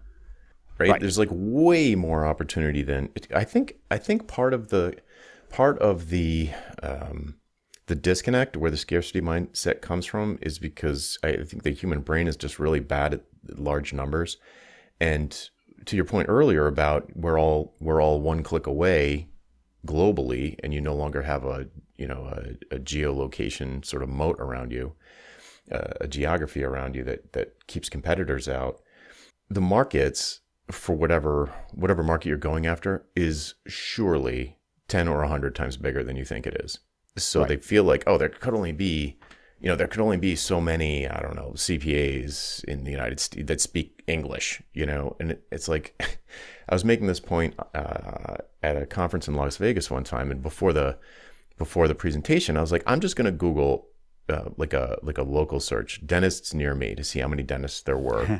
[SPEAKER 1] Right?
[SPEAKER 2] Right.
[SPEAKER 1] There's like way more opportunity than I think. I think part of the part of the um, the disconnect where the scarcity mindset comes from is because I think the human brain is just really bad at large numbers. And to your point earlier about we're all we're all one click away globally, and you no longer have a you know a, a geolocation sort of moat around you, uh, a geography around you that that keeps competitors out. The markets for whatever whatever market you're going after is surely ten or hundred times bigger than you think it is. So
[SPEAKER 2] Right.
[SPEAKER 1] they feel like oh there could only be you know, there could only be so many, I don't know, CPAs in the United States that speak English, you know, and it, it's like, I was making this point uh, at a conference in Las Vegas one time, and before the before the presentation, I was like, I'm just going to Google uh, like a like a local search, dentists near me, to see how many dentists there were.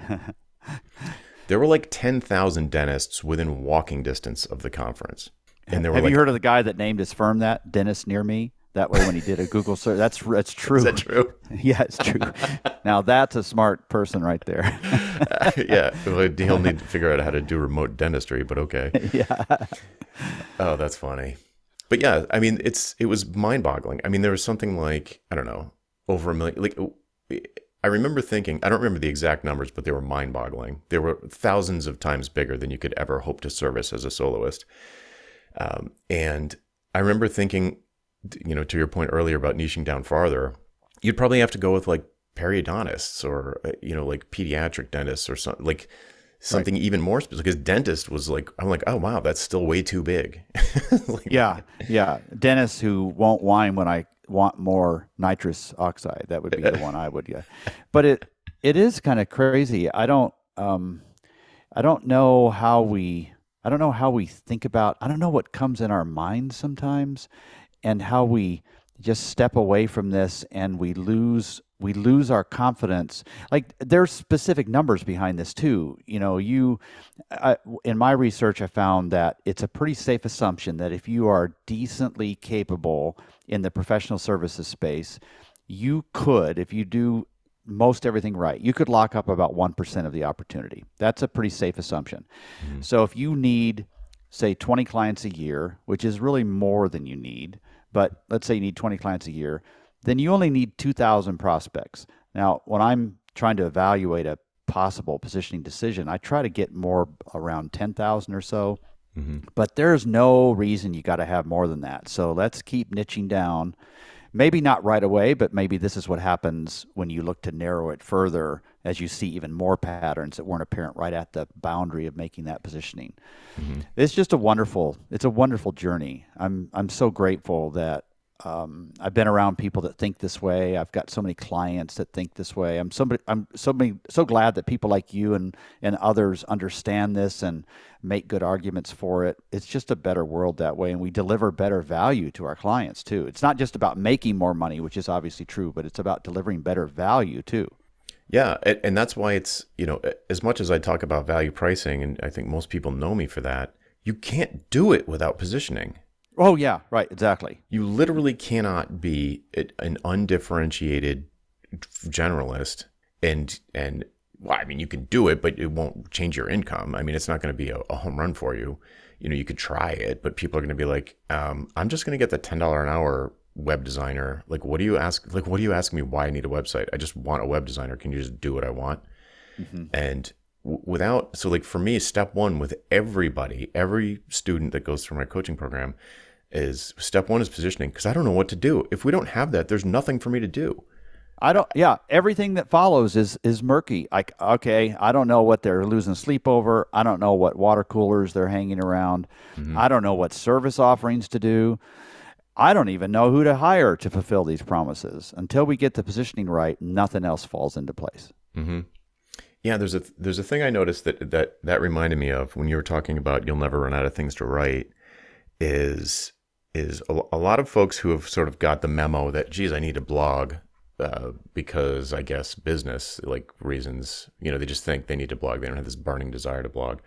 [SPEAKER 1] there were like ten thousand dentists within walking distance of the conference, and there were
[SPEAKER 2] have
[SPEAKER 1] like,
[SPEAKER 2] you heard of the guy that named his firm that dentist near me? That way, when he did a Google search, that's that's true.
[SPEAKER 1] is that true?
[SPEAKER 2] yeah, it's true. now that's a smart person right there.
[SPEAKER 1] yeah, well, he'll need to figure out how to do remote dentistry, but okay.
[SPEAKER 2] yeah,
[SPEAKER 1] Oh, that's funny. But yeah, I mean, it's it was mind-boggling. I mean, there was something like I don't know, over a million. Like I remember thinking, I don't remember the exact numbers, but they were mind-boggling. They were thousands of times bigger than you could ever hope to service as a soloist. Um, and I remember thinking, you know, to your point earlier about niching down farther, you'd probably have to go with like periodontists or uh, you know, like pediatric dentists or something like something even more specific. Because dentist was like, I'm like, oh wow, that's still way too big. Like,
[SPEAKER 2] yeah, yeah. Dennis who won't whine when I want more nitrous oxide. That would be the one I would. Yeah, but it it is kind of crazy. I don't um, I don't know how we I don't know how we think about. I don't know what comes in our minds sometimes, and how we just step away from this and we lose we lose our confidence. Like there's specific numbers behind this too. You know you I, in my research i found that it's a pretty safe assumption that if you are decently capable in the professional services space you could if you do most everything right you could lock up about 1% of the opportunity. That's a pretty safe assumption. Mm-hmm. So if you need say 20 clients a year which is really more than you need but let's say you need 20 clients a year then you only need 2000 prospects Now, when I'm trying to evaluate a possible positioning decision, I try to get more around 10,000 or so. Mm-hmm. But there's no reason you got to have more than that. So let's keep niching down. Maybe not right away, but maybe this is what happens when you look to narrow it further as you see even more patterns that weren't apparent right at the boundary of making that positioning. Mm-hmm. It's just a wonderful, it's a wonderful journey. I'm I'm so grateful that um, I've been around people that think this way. I've got so many clients that think this way. I'm somebody. I'm so many, so glad that people like you and and others understand this and make good arguments for it. It's just a better world that way, and we deliver better value to our clients too. It's not just about making more money, which is obviously true, but it's about delivering better value too.
[SPEAKER 1] Yeah, and that's why it's you know as much as I talk about value pricing, and I think most people know me for that. You can't do it without positioning.
[SPEAKER 2] Oh yeah, right, exactly.
[SPEAKER 1] You literally cannot be an undifferentiated generalist and and well, I mean, you can do it, but it won't change your income. I mean, it's not going to be a, a, home run for you. You know, you could try it, but people are going to be like, um, I'm just going to get the ten dollar an hour web designer. Like, what do you ask? Like, what do you ask me? Why I need a website? I just want a web designer. Can you just do what I want? Mm-hmm. And w- without, so like for me, step one with everybody, every student that goes through my coaching program is step one is positioning because I don't know what to do. If we don't have that, there's nothing for me to do.
[SPEAKER 2] I don't. Yeah, everything that follows is is murky. Like, okay, I don't know what they're losing sleep over. I don't know what water coolers they're hanging around. Mm-hmm. I don't know what service offerings to do. I don't even know who to hire to fulfill these promises. Until we get the positioning right, nothing else falls into place.
[SPEAKER 1] Mm-hmm. Yeah, there's a there's a thing I noticed that that that reminded me of when you were talking about you'll never run out of things to write. Is is a, a, lot of folks who have sort of got the memo that, geez, I need a blog uh, because I guess business like reasons, you know, they just think they need to blog. They don't have this burning desire to blog.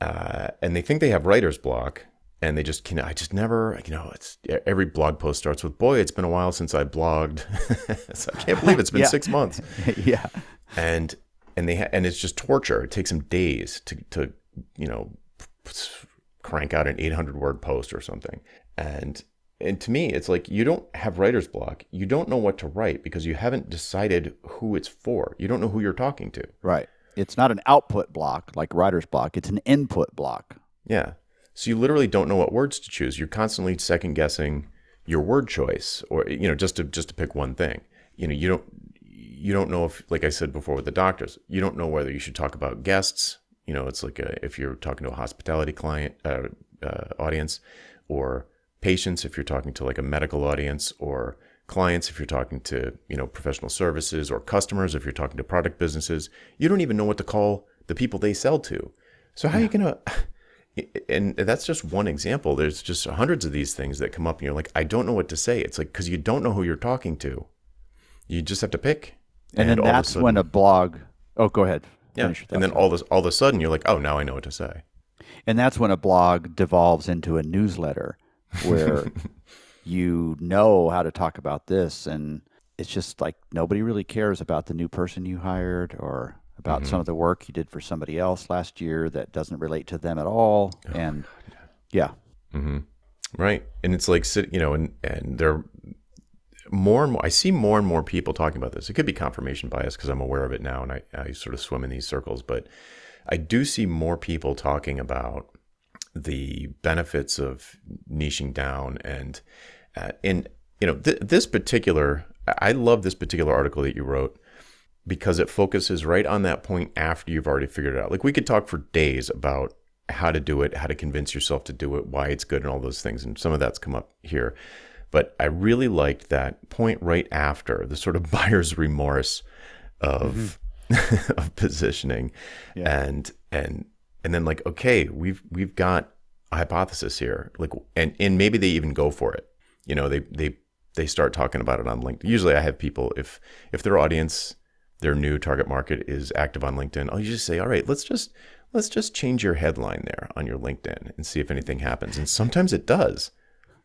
[SPEAKER 1] Uh, and they think they have writer's block and they just can, I just never, you know, it's every blog post starts with, boy, it's been a while since I blogged. so I can't believe it's been six months.
[SPEAKER 2] yeah.
[SPEAKER 1] And, and they, ha- and it's just torture. It takes them days to, to, you know, crank out an 800 word post or something. And and to me, it's like you don't have writer's block. You don't know what to write because you haven't decided who it's for. You don't know who you're talking to.
[SPEAKER 2] Right. It's not an output block like writer's block. It's an input block.
[SPEAKER 1] Yeah. So you literally don't know what words to choose. You're constantly second guessing your word choice or you know just to just to pick one thing. You know, you don't you don't know if like I said before with the doctors, you don't know whether you should talk about guests, you know, it's like a, if you're talking to a hospitality client uh, uh, audience or patients if you're talking to like a medical audience or clients if you're talking to you know professional services or customers if you're talking to product businesses you don't even know what to call the people they sell to. So how yeah. are you gonna and that's just one example. There's just hundreds of these things that come up and you're like i don't know what to say. It's like because you don't know who you're talking to. You just have to pick.
[SPEAKER 2] And, and then that's sudden, when a blog oh go ahead.
[SPEAKER 1] Yeah. And then all this all of a sudden you're like oh now i know what to say.
[SPEAKER 2] And that's when a blog devolves into a newsletter where you know how to talk about this and it's just like nobody really cares about the new person you hired or about mm-hmm. some of the work you did for somebody else last year that doesn't relate to them at all oh, and yeah
[SPEAKER 1] mm-hmm. right and it's like you know and and there more and more i see more and more people talking about this it could be confirmation bias because i'm aware of it now and I, I sort of swim in these circles but i do see more people talking about the benefits of niching down and uh, in you know th- this particular I love this particular article that you wrote because it focuses right on that point after you've already figured it out. Like we could talk for days about how to do it, how to convince yourself to do it, why it's good, and all those things. And some of that's come up here. But I really liked that point right after the sort of buyer's remorse of mm-hmm. of positioning, yeah. and and and then like okay we've we've got a hypothesis here like and and maybe they even go for it. You know they they they start talking about it on linkedin usually i have people if if their audience their new target market is active on linkedin i'll just say all right let's just let's just change your headline there on your linkedin and see if anything happens. And sometimes it does.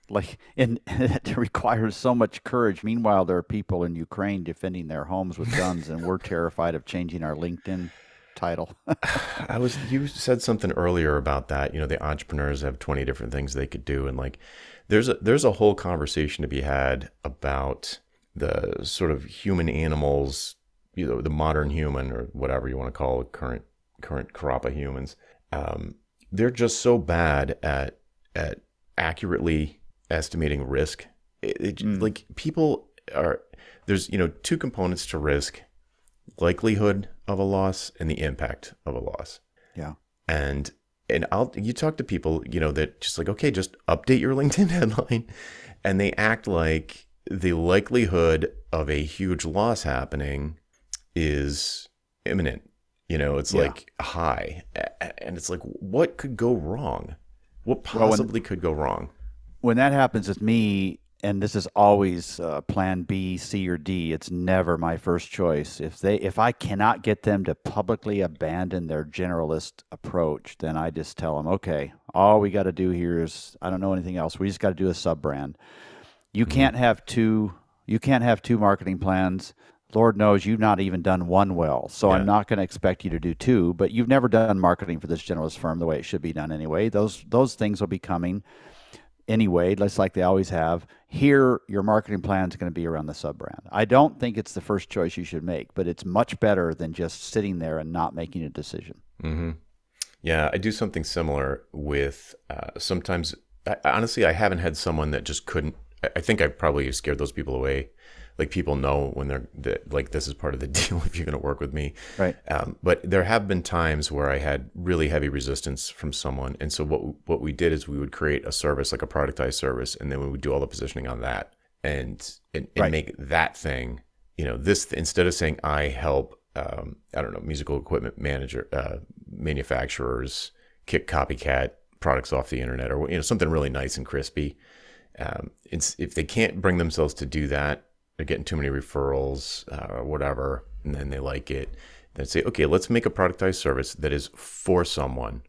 [SPEAKER 2] Like and it requires so much courage. Meanwhile there are people in ukraine defending their homes with guns and we're terrified of changing our linkedin title.
[SPEAKER 1] I was you said something earlier about that. You know, the entrepreneurs have 20 different things they could do and like there's a there's a whole conversation to be had about the sort of human animals, you know, the modern human or whatever you want to call it, current current crop of humans, um, they're just so bad at at accurately estimating risk. It, it, mm. Like people are there's you know two components to risk: likelihood of a loss and the impact of a loss.
[SPEAKER 2] Yeah,
[SPEAKER 1] and and I'll you talk to people you know that just like okay, just update your LinkedIn headline, and they act like the likelihood of a huge loss happening is imminent. You know, it's yeah. like high. And it's like, what could go wrong? What possibly well, when, could go wrong?
[SPEAKER 2] When that happens with me, and this is always uh, plan B, C, or D. It's never my first choice. If they, if I cannot get them to publicly abandon their generalist approach, then I just tell them, okay, all we got to do here is I don't know anything else. We just got to do a sub brand. You mm-hmm. can't have two. You can't have two marketing plans. Lord knows you've not even done one well. So yeah. I'm not going to expect you to do two. But you've never done marketing for this generalist firm the way it should be done anyway. Those those things will be coming anyway, just like they always have. Here, your marketing plan is going to be around the sub brand. I don't think it's the first choice you should make, but it's much better than just sitting there and not making a decision.
[SPEAKER 1] Mm-hmm. Yeah, I do something similar with uh, sometimes. I, honestly, I haven't had someone that just couldn't I think I probably scared those people away. Like people know when they're that, like this is part of the deal if you're going to work with me,
[SPEAKER 2] right?
[SPEAKER 1] Um, but there have been times where I had really heavy resistance from someone, and so what what we did is we would create a service like a productized service, and then we would do all the positioning on that, and and, and right. make that thing, you know, this instead of saying I help, um, I don't know, musical equipment manager uh, manufacturers kick copycat products off the internet, or you know something really nice and crispy um, if they can't bring themselves to do that, they're getting too many referrals uh, or whatever, and then they like it. Then say, okay, let's make a productized service that is for someone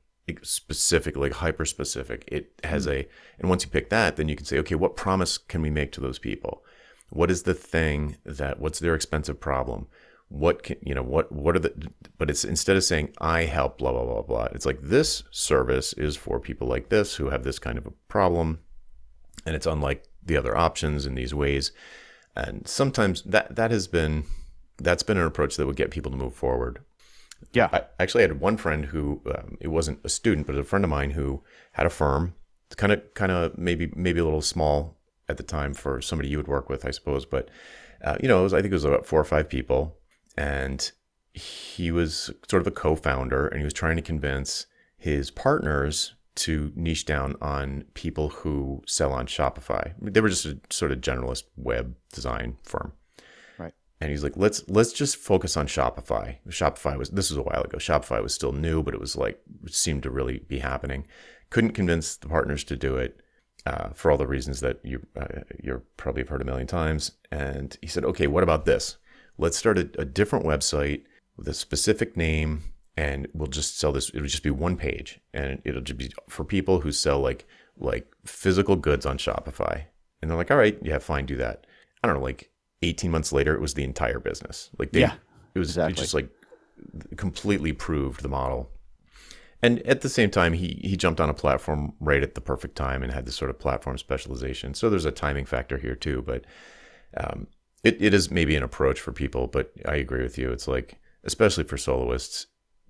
[SPEAKER 1] specific, like hyper specific. It has mm-hmm. a, and once you pick that, then you can say, okay, what promise can we make to those people? What is the thing that, what's their expensive problem? What can, you know, what, what are the, but it's instead of saying, I help, blah, blah, blah, blah, it's like this service is for people like this who have this kind of a problem and it's unlike the other options in these ways. And sometimes that that has been that's been an approach that would get people to move forward.
[SPEAKER 2] Yeah,
[SPEAKER 1] I actually had one friend who um, it wasn't a student, but a friend of mine who had a firm, kind of kind of maybe maybe a little small at the time for somebody you would work with, I suppose. But uh, you know, was, I think it was about four or five people, and he was sort of a co-founder, and he was trying to convince his partners to niche down on people who sell on Shopify. They were just a sort of generalist web design firm.
[SPEAKER 2] Right.
[SPEAKER 1] And he's like, let's let's just focus on Shopify. Shopify was this was a while ago. Shopify was still new, but it was like it seemed to really be happening. Couldn't convince the partners to do it uh, for all the reasons that you uh, you're probably have heard a million times. And he said, okay, what about this? Let's start a, a different website with a specific name and we'll just sell this it'll just be one page and it'll just be for people who sell like like physical goods on shopify. And they're like all right yeah fine do that. I don't know like 18 months later it was the entire business. Like they,
[SPEAKER 2] yeah
[SPEAKER 1] it was exactly. it just like completely proved the model. And at the same time he he jumped on a platform right at the perfect time and had this sort of platform specialization. So there's a timing factor here too but um, it, it is maybe an approach for people but i agree with you. It's like especially for soloists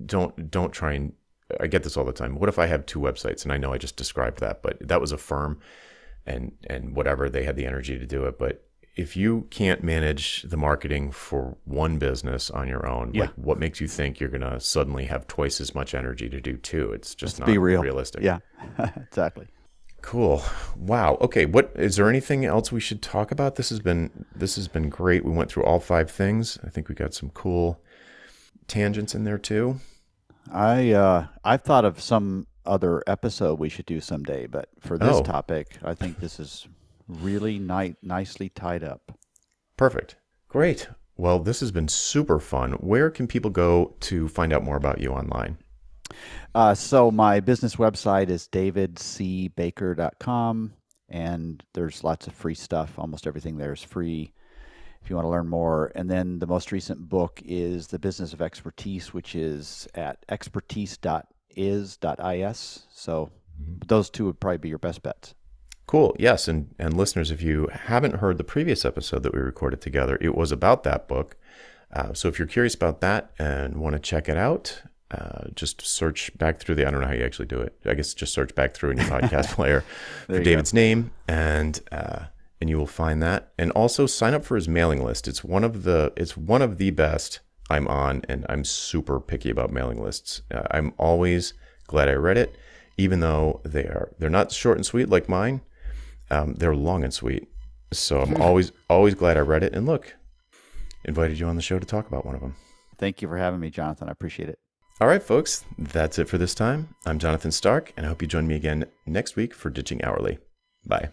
[SPEAKER 1] don't don't try and I get this all the time. What if I have two websites and I know I just described that, but that was a firm and and whatever they had the energy to do it, but if you can't manage the marketing for one business on your own, yeah. like what makes you think you're going to suddenly have twice as much energy to do two? It's just Let's not be real. realistic.
[SPEAKER 2] Yeah, exactly.
[SPEAKER 1] Cool. Wow. Okay. What is there anything else we should talk about? This has been this has been great. We went through all five things. I think we got some cool tangents in there too.
[SPEAKER 2] I uh, I've thought of some other episode we should do someday, but for this oh. topic, I think this is really ni- nicely tied up.
[SPEAKER 1] Perfect. Great. Well, this has been super fun. Where can people go to find out more about you online?
[SPEAKER 2] Uh, so my business website is davidcbaker.com and there's lots of free stuff. Almost everything there is free if you want to learn more. And then the most recent book is The Business of Expertise, which is at expertise.is.is. So mm-hmm. those two would probably be your best bets.
[SPEAKER 1] Cool. Yes, and and listeners, if you haven't heard the previous episode that we recorded together, it was about that book. Uh, so if you're curious about that and want to check it out, uh, just search back through the. I don't know how you actually do it. I guess just search back through in your podcast player for David's name, and uh, and you will find that. And also sign up for his mailing list. It's one of the. It's one of the best I'm on, and I'm super picky about mailing lists. Uh, I'm always glad I read it, even though they are they're not short and sweet like mine. Um, they're long and sweet. So I'm always always glad I read it. And look, invited you on the show to talk about one of them.
[SPEAKER 2] Thank you for having me, Jonathan. I appreciate it.
[SPEAKER 1] All right, folks, that's it for this time. I'm Jonathan Stark, and I hope you join me again next week for Ditching Hourly. Bye.